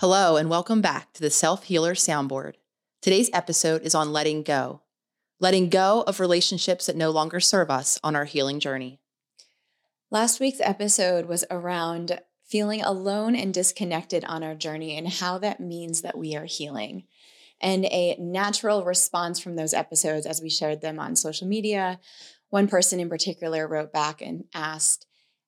Hello, and welcome back to the Self Healer Soundboard. Today's episode is on letting go, letting go of relationships that no longer serve us on our healing journey. Last week's episode was around feeling alone and disconnected on our journey and how that means that we are healing. And a natural response from those episodes, as we shared them on social media, one person in particular wrote back and asked,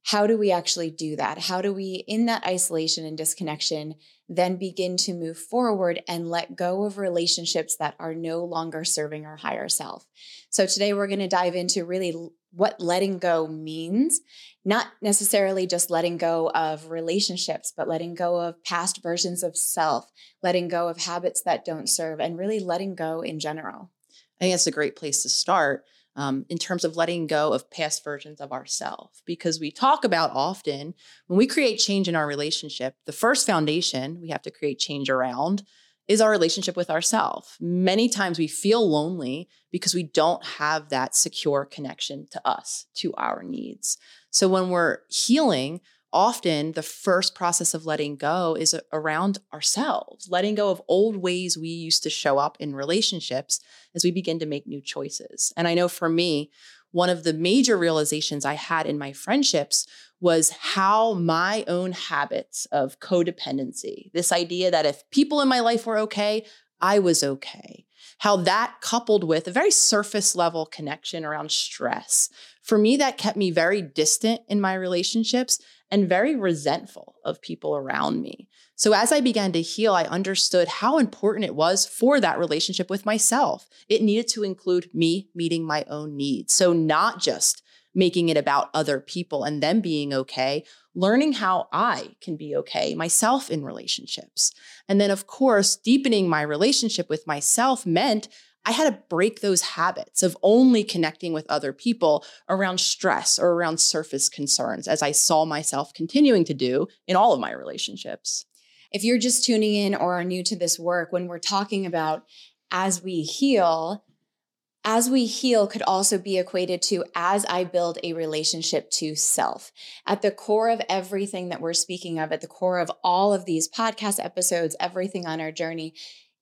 How do we actually do that? How do we, in that isolation and disconnection, then begin to move forward and let go of relationships that are no longer serving our higher self? So, today we're going to dive into really what letting go means, not necessarily just letting go of relationships, but letting go of past versions of self, letting go of habits that don't serve, and really letting go in general. I think that's a great place to start um, in terms of letting go of past versions of ourselves, because we talk about often when we create change in our relationship, the first foundation we have to create change around is our relationship with ourselves. Many times we feel lonely because we don't have that secure connection to us, to our needs. So when we're healing, often the first process of letting go is around ourselves, letting go of old ways we used to show up in relationships as we begin to make new choices. And I know for me, one of the major realizations I had in my friendships was how my own habits of codependency, this idea that if people in my life were okay, I was okay. How that coupled with a very surface level connection around stress. For me, that kept me very distant in my relationships and very resentful of people around me. So as I began to heal, I understood how important it was for that relationship with myself. It needed to include me meeting my own needs. So not just making it about other people and them being okay, learning how I can be okay myself in relationships. And then, of course, deepening my relationship with myself meant I had to break those habits of only connecting with other people around stress or around surface concerns, as I saw myself continuing to do in all of my relationships. If you're just tuning in or are new to this work, when we're talking about as we heal, as we heal could also be equated to as I build a relationship to self. At the core of everything that we're speaking of, at the core of all of these podcast episodes, everything on our journey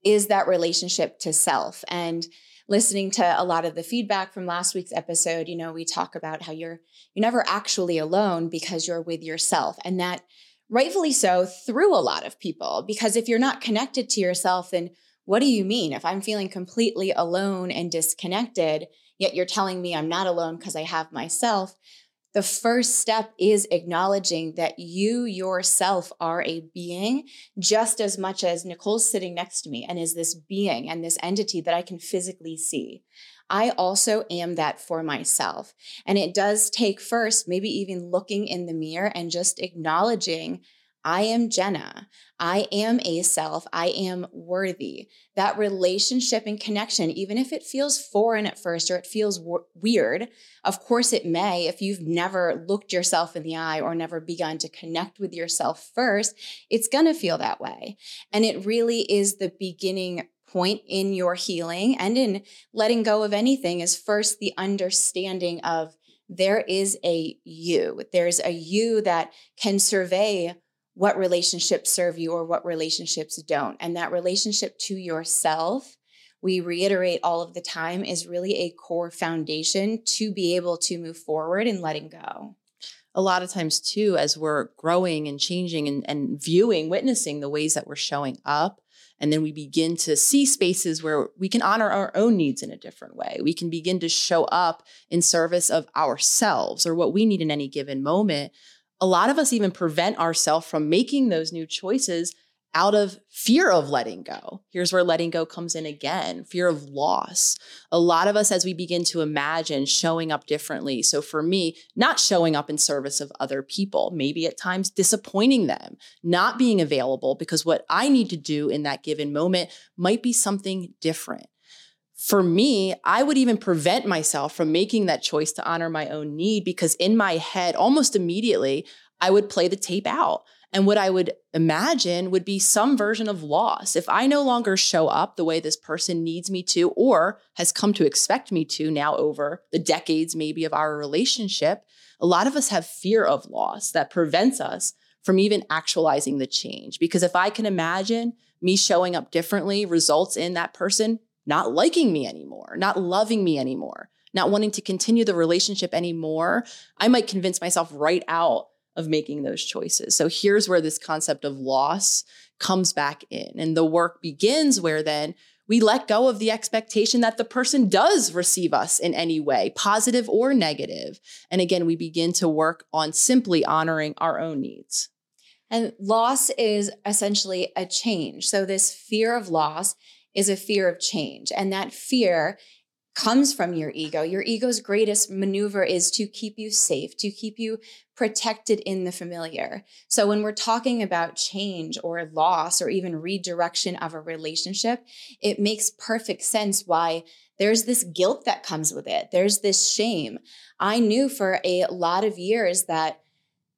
is that relationship to self. And listening to a lot of the feedback from last week's episode, you know, we talk about how you're you're never actually alone because you're with yourself. And that rightfully so threw a lot of people because if you're not connected to yourself then what do you mean? If I'm feeling completely alone and disconnected, yet you're telling me I'm not alone because I have myself, the first step is acknowledging that you yourself are a being just as much as Nicole's sitting next to me and is this being and this entity that I can physically see. I also am that for myself. And it does take first, maybe even looking in the mirror and just acknowledging I am Jenna. I am a self. I am worthy. That relationship and connection, even if it feels foreign at first or it feels w- weird, of course it may. If you've never looked yourself in the eye or never begun to connect with yourself first, it's going to feel that way. And it really is the beginning point in your healing and in letting go of anything is first the understanding of there is a you. There's a you that can survey what relationships serve you or what relationships don't. And that relationship to yourself, we reiterate all of the time, is really a core foundation to be able to move forward and letting go. A lot of times, too, as we're growing and changing and, and viewing, witnessing the ways that we're showing up, and then we begin to see spaces where we can honor our own needs in a different way. We can begin to show up in service of ourselves or what we need in any given moment a lot of us even prevent ourselves from making those new choices out of fear of letting go. Here's where letting go comes in again fear of loss. A lot of us, as we begin to imagine showing up differently. So, for me, not showing up in service of other people, maybe at times disappointing them, not being available because what I need to do in that given moment might be something different for me, I would even prevent myself from making that choice to honor my own need because in my head, almost immediately, I would play the tape out. And what I would imagine would be some version of loss. If I no longer show up the way this person needs me to, or has come to expect me to now over the decades, maybe, of our relationship, a lot of us have fear of loss that prevents us from even actualizing the change. Because if I can imagine me showing up differently results in that person not liking me anymore, not loving me anymore, not wanting to continue the relationship anymore, I might convince myself right out of making those choices. So here's where this concept of loss comes back in. And the work begins where then we let go of the expectation that the person does receive us in any way, positive or negative. And again, we begin to work on simply honoring our own needs. And loss is essentially a change. So, this fear of loss is a fear of change. And that fear comes from your ego. Your ego's greatest maneuver is to keep you safe, to keep you protected in the familiar. So when we're talking about change or loss or even redirection of a relationship, it makes perfect sense why there's this guilt that comes with it. There's this shame. I knew for a lot of years that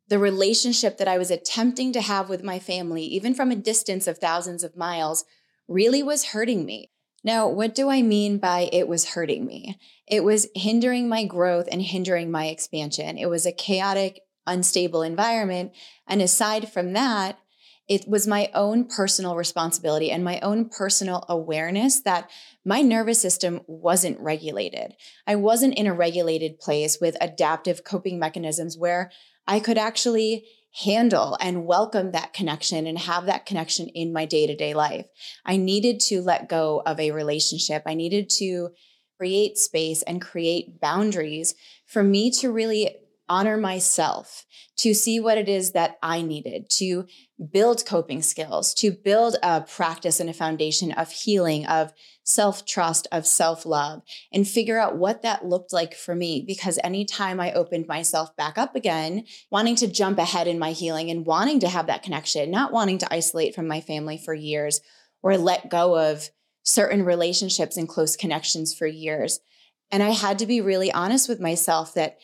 the relationship that I was attempting to have with my family, even from a distance of thousands of miles, really was hurting me. Now, what do I mean by it was hurting me? It was hindering my growth and hindering my expansion. It was a chaotic, unstable environment. And aside from that, it was my own personal responsibility and my own personal awareness that my nervous system wasn't regulated. I wasn't in a regulated place with adaptive coping mechanisms where I could actually handle and welcome that connection and have that connection in my day to day life. I needed to let go of a relationship. I needed to create space and create boundaries for me to really honor myself, to see what it is that I needed, to build coping skills, to build a practice and a foundation of healing, of self trust, of self love, and figure out what that looked like for me. Because anytime I opened myself back up again, wanting to jump ahead in my healing and wanting to have that connection, not wanting to isolate from my family for years or let go of certain relationships and close connections for years. And I had to be really honest with myself that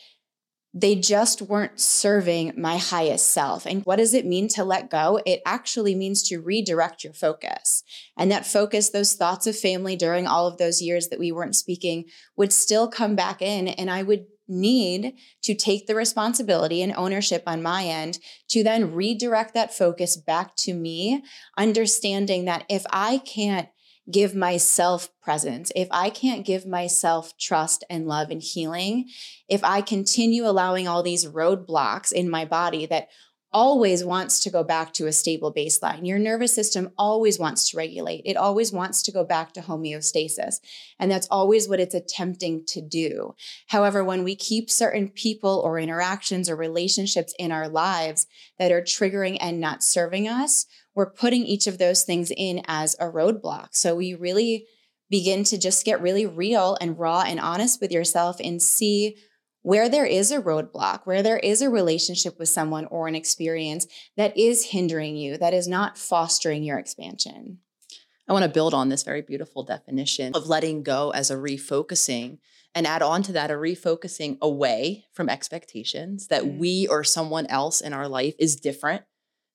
they just weren't serving my highest self. And what does it mean to let go? It actually means to redirect your focus. And that focus, those thoughts of family during all of those years that we weren't speaking would still come back in. And I would need to take the responsibility and ownership on my end to then redirect that focus back to me, understanding that if I can't give myself presence, if I can't give myself trust and love and healing, if I continue allowing all these roadblocks in my body that always wants to go back to a stable baseline. Your nervous system always wants to regulate. It always wants to go back to homeostasis. And that's always what it's attempting to do. However, when we keep certain people or interactions or relationships in our lives that are triggering and not serving us, we're putting each of those things in as a roadblock. So we really begin to just get really real and raw and honest with yourself and see where there is a roadblock, where there is a relationship with someone or an experience that is hindering you, that is not fostering your expansion. I want to build on this very beautiful definition of letting go as a refocusing and add on to that a refocusing away from expectations that mm-hmm. we or someone else in our life is different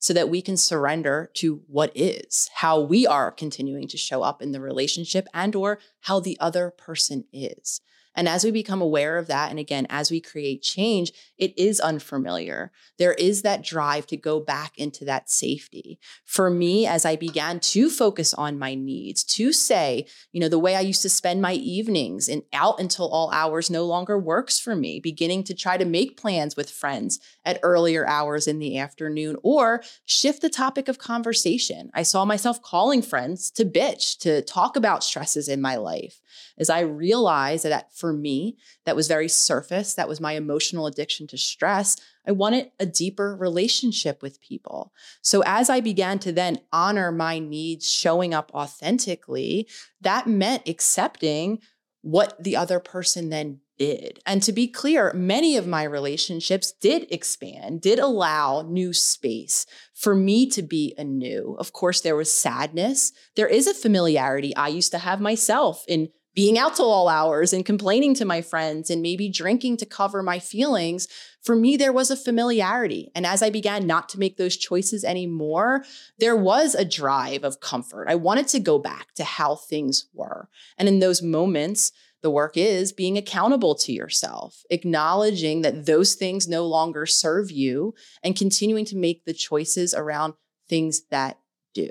so that we can surrender to what is how we are continuing to show up in the relationship and or how the other person is and as we become aware of that, and again, as we create change, it is unfamiliar. There is that drive to go back into that safety. For me, as I began to focus on my needs, to say, you know, the way I used to spend my evenings and out until all hours no longer works for me, beginning to try to make plans with friends at earlier hours in the afternoon or shift the topic of conversation. I saw myself calling friends to bitch, to talk about stresses in my life as I realized that for me, that was very surface. That was my emotional addiction to stress. I wanted a deeper relationship with people. So as I began to then honor my needs, showing up authentically, that meant accepting what the other person then did. And to be clear, many of my relationships did expand, did allow new space for me to be anew. Of course, there was sadness. There is a familiarity I used to have myself in being out till all hours and complaining to my friends and maybe drinking to cover my feelings, for me, there was a familiarity. And as I began not to make those choices anymore, there was a drive of comfort. I wanted to go back to how things were. And in those moments, the work is being accountable to yourself, acknowledging that those things no longer serve you, and continuing to make the choices around things that do.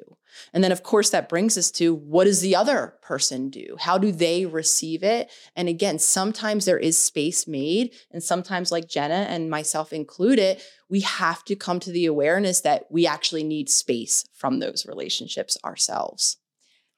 And then, of course, that brings us to what does the other person do? How do they receive it? And again, sometimes there is space made, and sometimes, like Jenna and myself included, we have to come to the awareness that we actually need space from those relationships ourselves.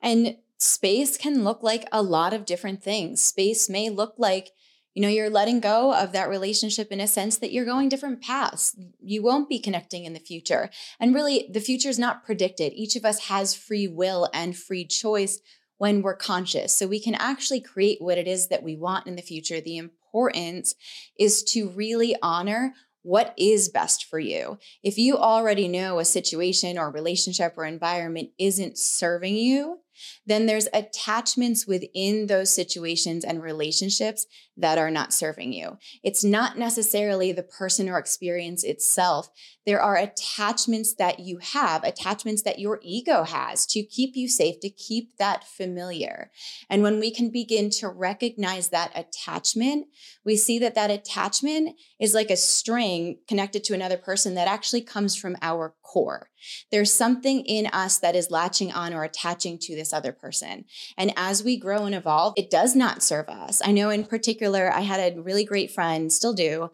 And space can look like a lot of different things. Space may look like you know, you're letting go of that relationship in a sense that you're going different paths. You won't be connecting in the future. And really, the future is not predicted. Each of us has free will and free choice when we're conscious. So we can actually create what it is that we want in the future. The importance is to really honor what is best for you. If you already know a situation or relationship or environment isn't serving you, then there's attachments within those situations and relationships that are not serving you. It's not necessarily the person or experience itself. There are attachments that you have, attachments that your ego has to keep you safe, to keep that familiar. And when we can begin to recognize that attachment, we see that that attachment is like a string connected to another person that actually comes from our core. There's something in us that is latching on or attaching to this other person. And as we grow and evolve, it does not serve us. I know in particular, I had a really great friend, still do,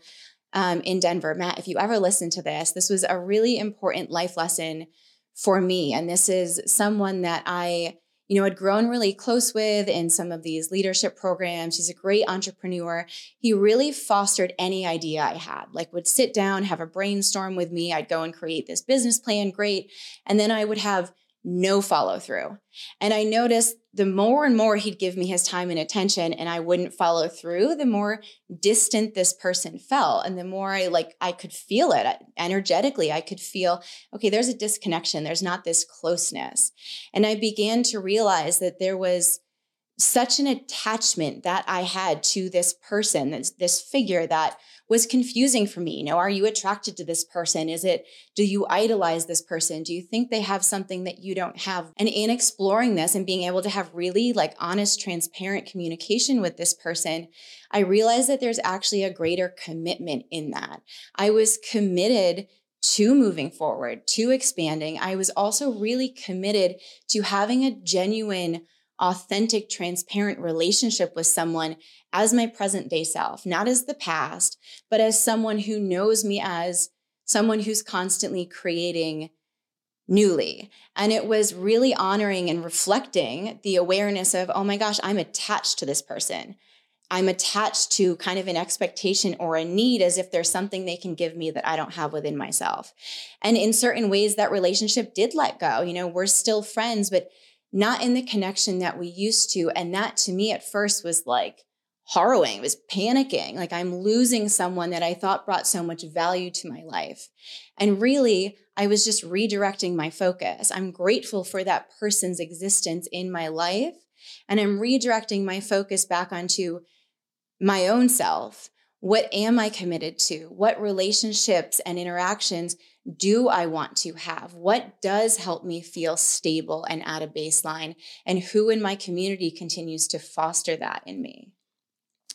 um, in Denver. Matt, if you ever listen to this, this was a really important life lesson for me. And this is someone that I you know, had grown really close with in some of these leadership programs. He's a great entrepreneur. He really fostered any idea I had, like would sit down, have a brainstorm with me. I'd go and create this business plan, great. And then I would have no follow through. And I noticed the more and more he'd give me his time and attention and I wouldn't follow through, the more distant this person felt. And the more I like, I could feel it energetically. I could feel, okay, there's a disconnection. There's not this closeness. And I began to realize that there was such an attachment that I had to this person, this, this figure that was confusing for me. You know, are you attracted to this person? Is it, do you idolize this person? Do you think they have something that you don't have? And in exploring this and being able to have really like honest, transparent communication with this person, I realized that there's actually a greater commitment in that. I was committed to moving forward, to expanding. I was also really committed to having a genuine authentic, transparent relationship with someone as my present day self, not as the past, but as someone who knows me as someone who's constantly creating newly. And it was really honoring and reflecting the awareness of, oh my gosh, I'm attached to this person. I'm attached to kind of an expectation or a need as if there's something they can give me that I don't have within myself. And in certain ways, that relationship did let go. You know, we're still friends, but not in the connection that we used to. And that to me at first was like harrowing, it was panicking. Like I'm losing someone that I thought brought so much value to my life. And really, I was just redirecting my focus. I'm grateful for that person's existence in my life. And I'm redirecting my focus back onto my own self. What am I committed to? What relationships and interactions do I want to have? What does help me feel stable and at a baseline? And who in my community continues to foster that in me?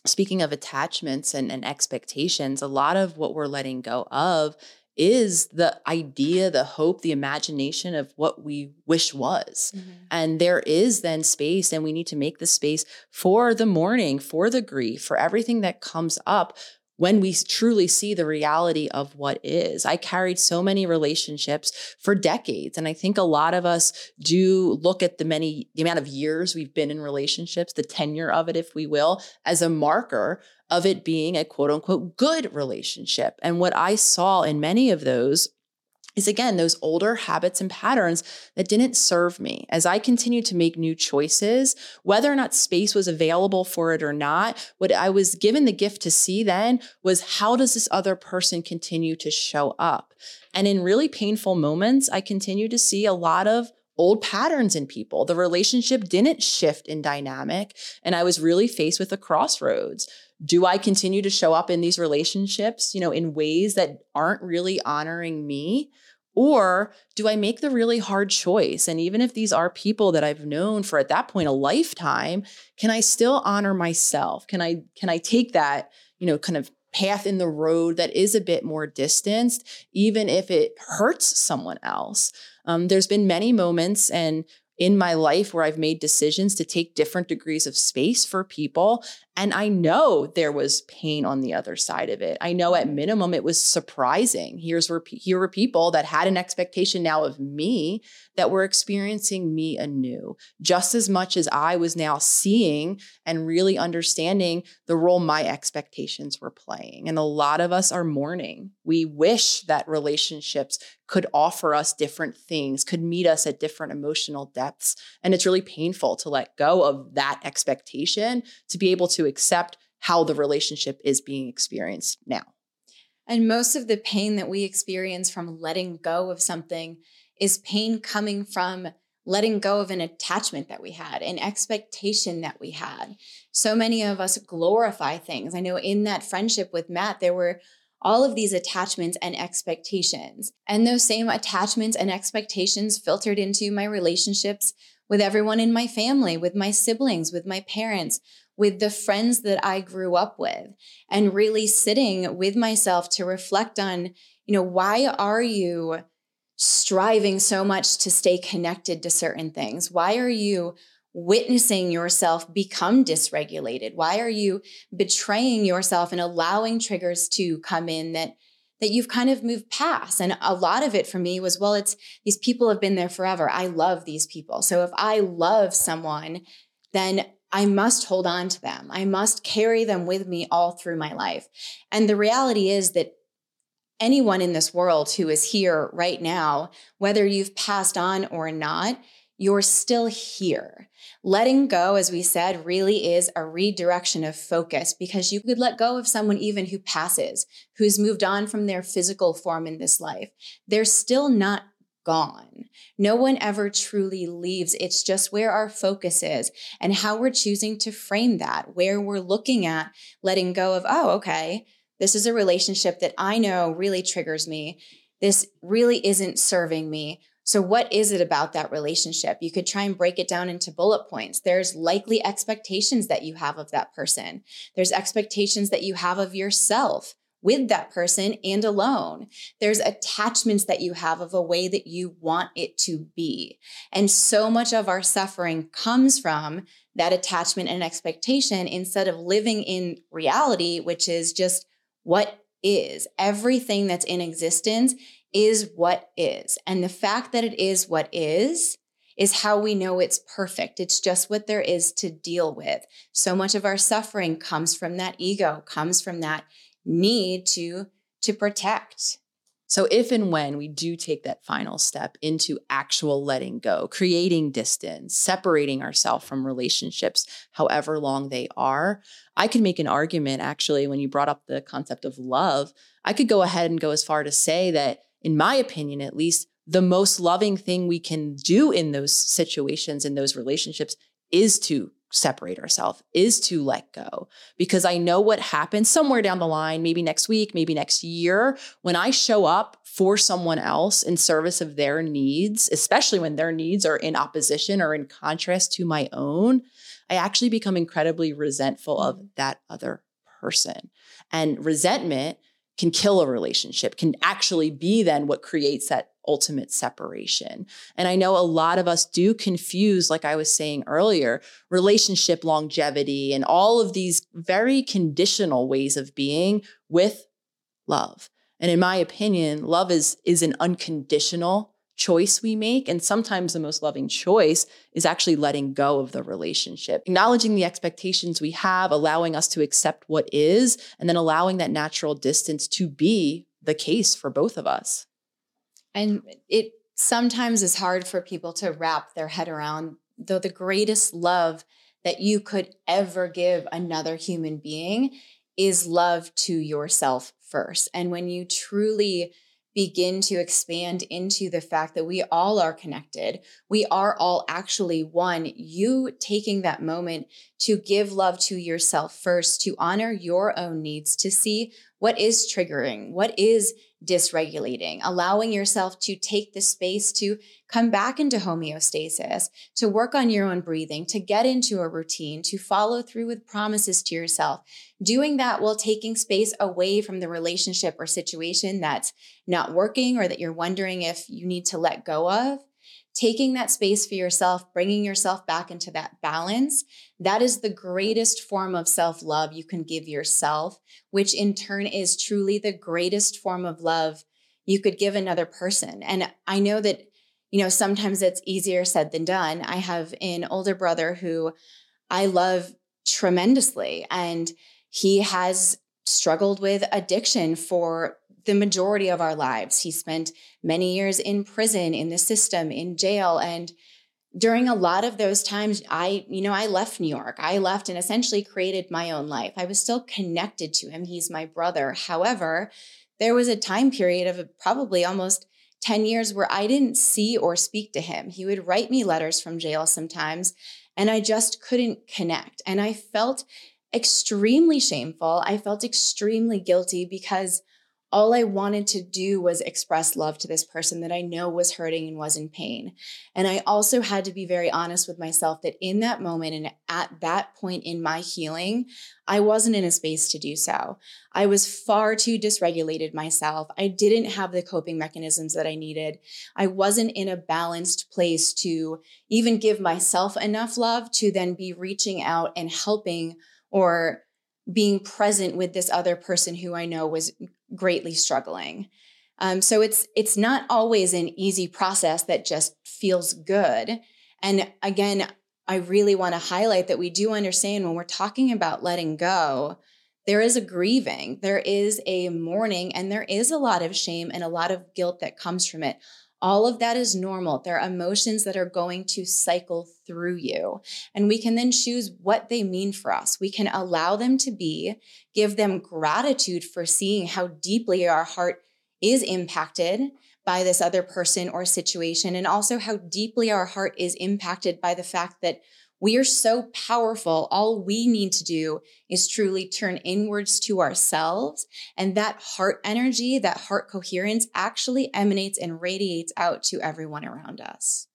Speaking of attachments and, and expectations, a lot of what we're letting go of is the idea, the hope, the imagination of what we wish was. Mm-hmm. And there is then space, and we need to make the space for the mourning, for the grief, for everything that comes up when we truly see the reality of what is. I carried so many relationships for decades. And I think a lot of us do look at the many, the amount of years we've been in relationships, the tenure of it, if we will, as a marker of it being a quote unquote good relationship. And what I saw in many of those is again those older habits and patterns that didn't serve me as I continued to make new choices, whether or not space was available for it or not. What I was given the gift to see then was how does this other person continue to show up? And in really painful moments, I continue to see a lot of old patterns in people. The relationship didn't shift in dynamic, and I was really faced with a crossroads do I continue to show up in these relationships, you know, in ways that aren't really honoring me? Or do I make the really hard choice? And even if these are people that I've known for at that point a lifetime, can I still honor myself? Can I can I take that, you know, kind of path in the road that is a bit more distanced, even if it hurts someone else? Um, there's been many moments, and in my life where I've made decisions to take different degrees of space for people. And I know there was pain on the other side of it. I know at minimum it was surprising. Here's where here were people that had an expectation now of me that were experiencing me anew, just as much as I was now seeing and really understanding the role my expectations were playing. And a lot of us are mourning. We wish that relationships could offer us different things, could meet us at different emotional depths. And it's really painful to let go of that expectation to be able to accept how the relationship is being experienced now. And most of the pain that we experience from letting go of something is pain coming from letting go of an attachment that we had, an expectation that we had. So many of us glorify things. I know in that friendship with Matt, there were all of these attachments and expectations. And those same attachments and expectations filtered into my relationships with everyone in my family, with my siblings, with my parents, with the friends that I grew up with, and really sitting with myself to reflect on, you know, why are you striving so much to stay connected to certain things? Why are you witnessing yourself become dysregulated? Why are you betraying yourself and allowing triggers to come in that that you've kind of moved past? And a lot of it for me was well, it's these people have been there forever. I love these people. So if I love someone, then I must hold on to them. I must carry them with me all through my life. And the reality is that anyone in this world who is here right now, whether you've passed on or not, you're still here. Letting go, as we said, really is a redirection of focus because you could let go of someone even who passes, who's moved on from their physical form in this life. They're still not gone. No one ever truly leaves. It's just where our focus is and how we're choosing to frame that, where we're looking at letting go of, oh, okay, this is a relationship that I know really triggers me. This really isn't serving me. So, what is it about that relationship? You could try and break it down into bullet points. There's likely expectations that you have of that person, there's expectations that you have of yourself with that person and alone. There's attachments that you have of a way that you want it to be. And so much of our suffering comes from that attachment and expectation instead of living in reality, which is just what is. Everything that's in existence is what is. And the fact that it is what is is how we know it's perfect. It's just what there is to deal with. So much of our suffering comes from that ego, comes from that need to to protect. So, if and when we do take that final step into actual letting go, creating distance, separating ourselves from relationships, however long they are, I could make an argument actually when you brought up the concept of love. I could go ahead and go as far to say that in my opinion, at least, the most loving thing we can do in those situations, in those relationships, is to separate ourselves, is to let go. Because I know what happens somewhere down the line, maybe next week, maybe next year, when I show up for someone else in service of their needs, especially when their needs are in opposition or in contrast to my own, I actually become incredibly resentful of mm. that other person. And resentment can kill a relationship, can actually be then what creates that ultimate separation. And I know a lot of us do confuse, like I was saying earlier, relationship longevity and all of these very conditional ways of being with love. And in my opinion, love is, is an unconditional choice we make. And sometimes the most loving choice is actually letting go of the relationship, acknowledging the expectations we have, allowing us to accept what is, and then allowing that natural distance to be the case for both of us. And it sometimes is hard for people to wrap their head around, though the greatest love that you could ever give another human being is love to yourself first. And when you truly begin to expand into the fact that we all are connected. We are all actually one. You taking that moment to give love to yourself first, to honor your own needs, to see what is triggering? What is dysregulating? Allowing yourself to take the space to come back into homeostasis, to work on your own breathing, to get into a routine, to follow through with promises to yourself. Doing that while taking space away from the relationship or situation that's not working or that you're wondering if you need to let go of taking that space for yourself, bringing yourself back into that balance, that is the greatest form of self love you can give yourself, which in turn is truly the greatest form of love you could give another person. And I know that, you know, sometimes it's easier said than done. I have an older brother who I love tremendously, and he has struggled with addiction for the majority of our lives. He spent many years in prison, in the system, in jail. And during a lot of those times, I, you know, I left New York. I left and essentially created my own life. I was still connected to him. He's my brother. However, there was a time period of probably almost 10 years where I didn't see or speak to him. He would write me letters from jail sometimes, and I just couldn't connect. And I felt extremely shameful. I felt extremely guilty because all I wanted to do was express love to this person that I know was hurting and was in pain. And I also had to be very honest with myself that in that moment and at that point in my healing, I wasn't in a space to do so. I was far too dysregulated myself. I didn't have the coping mechanisms that I needed. I wasn't in a balanced place to even give myself enough love to then be reaching out and helping or being present with this other person who I know was greatly struggling. Um, so it's it's not always an easy process that just feels good. And again, I really want to highlight that we do understand when we're talking about letting go, there is a grieving, there is a mourning, and there is a lot of shame and a lot of guilt that comes from it. All of that is normal. There are emotions that are going to cycle through you. And we can then choose what they mean for us. We can allow them to be, give them gratitude for seeing how deeply our heart is impacted by this other person or situation, and also how deeply our heart is impacted by the fact that we are so powerful. All we need to do is truly turn inwards to ourselves. And that heart energy, that heart coherence actually emanates and radiates out to everyone around us.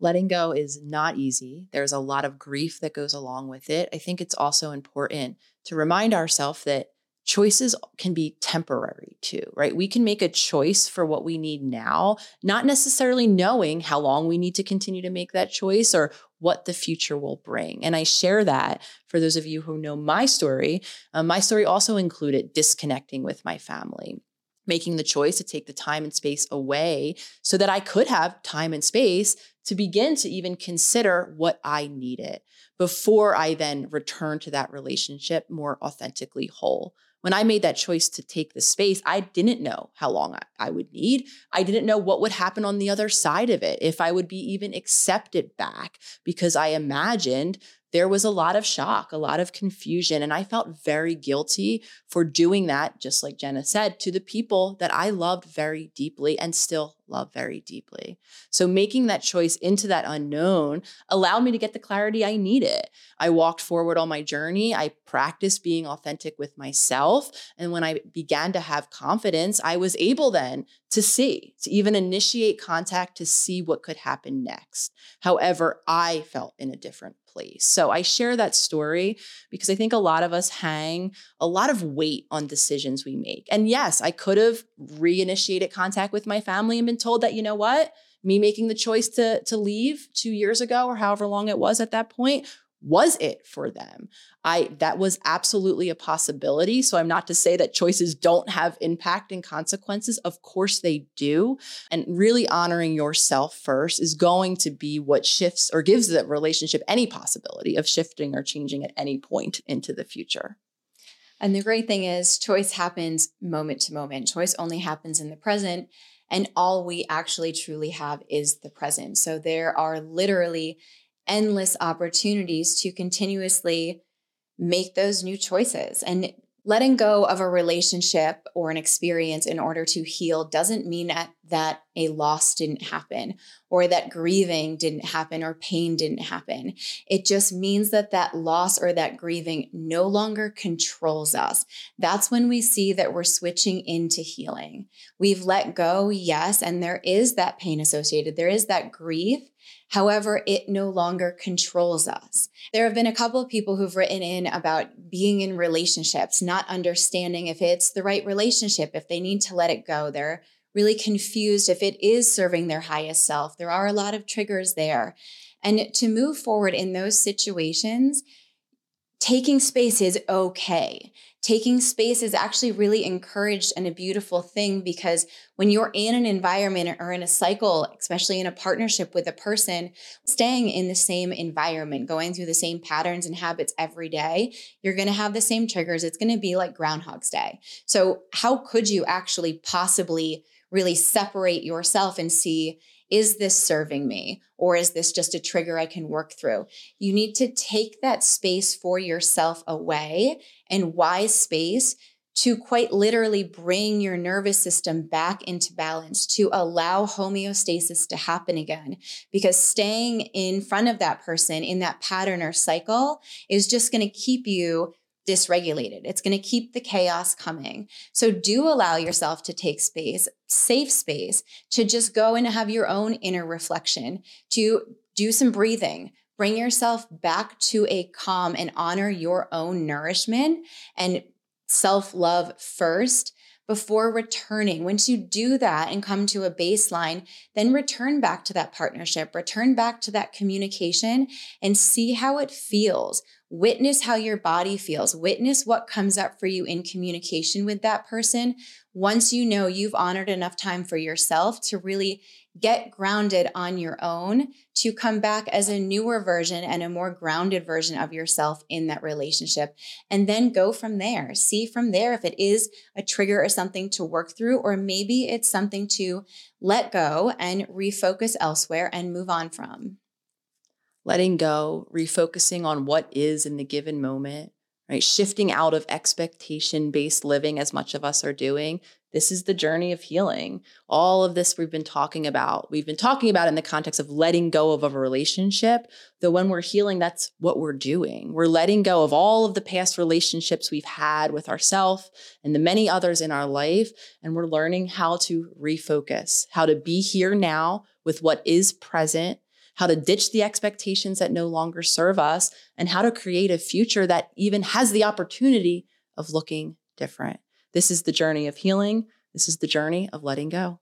Letting go is not easy. There's a lot of grief that goes along with it. I think it's also important to remind ourselves that choices can be temporary too, right? We can make a choice for what we need now, not necessarily knowing how long we need to continue to make that choice or what the future will bring. And I share that for those of you who know my story. Um, my story also included disconnecting with my family making the choice to take the time and space away so that I could have time and space to begin to even consider what I needed before I then return to that relationship more authentically whole when I made that choice to take the space, I didn't know how long I, I, would need. I didn't know what would happen on the other side of it, if I would be even accepted back, because I imagined there was a lot of shock, a lot of confusion. And I felt very guilty for doing that, just like Jenna said, to the people that I loved very deeply and still love very deeply. So making that choice into that unknown allowed me to get the clarity I needed. I walked forward on my journey. I practiced being authentic with myself. And when I began to have confidence, I was able then to see, to even initiate contact to see what could happen next. However, I felt in a different place. So I share that story because I think a lot of us hang a lot of weight on decisions we make. And yes, I could have reinitiated contact with my family and been told that, you know what, me making the choice to, to leave two years ago or however long it was at that point was it for them? I that was absolutely a possibility. So i'm not to say that choices don't have impact and consequences. Of course they do. And really honoring yourself first is going to be what shifts or gives the relationship any possibility of shifting or changing at any point into the future. And the great thing is choice happens moment to moment. Choice only happens in the present and all we actually truly have is the present. So there are literally endless opportunities to continuously make those new choices. And letting go of a relationship or an experience in order to heal doesn't mean at that a loss didn't happen or that grieving didn't happen or pain didn't happen. It just means that that loss or that grieving no longer controls us. That's when we see that we're switching into healing. We've let go, yes, and there is that pain associated, there is that grief. However, it no longer controls us. There have been a couple of people who've written in about being in relationships, not understanding if it's the right relationship, if they need to let it go. They're really confused if it is serving their highest self. There are a lot of triggers there. And to move forward in those situations, taking space is okay taking space is actually really encouraged and a beautiful thing because when you're in an environment or in a cycle, especially in a partnership with a person, staying in the same environment, going through the same patterns and habits every day, you're going to have the same triggers. It's going to be like Groundhog's Day. So, how could you actually possibly really separate yourself and see is this serving me? Or is this just a trigger I can work through? You need to take that space for yourself away and wise space to quite literally bring your nervous system back into balance, to allow homeostasis to happen again. Because staying in front of that person in that pattern or cycle is just going to keep you dysregulated. It's going to keep the chaos coming. So do allow yourself to take space, safe space, to just go and have your own inner reflection, to do some breathing. Bring yourself back to a calm and honor your own nourishment and self love first before returning. Once you do that and come to a baseline, then return back to that partnership, return back to that communication and see how it feels. Witness how your body feels. Witness what comes up for you in communication with that person. Once you know you've honored enough time for yourself to really get grounded on your own to come back as a newer version and a more grounded version of yourself in that relationship. And then go from there. See from there if it is a trigger or something to work through, or maybe it's something to let go and refocus elsewhere and move on from letting go, refocusing on what is in the given moment, right? Shifting out of expectation based living, as much of us are doing. This is the journey of healing. All of this we've been talking about, we've been talking about in the context of letting go of, a relationship. Though when we're healing, that's what we're doing. We're letting go of all of the past relationships we've had with ourselves and the many others in our life. And we're learning how to refocus, how to be here now with what is present how to ditch the expectations that no longer serve us, and how to create a future that even has the opportunity of looking different. This is the journey of healing. This is the journey of letting go.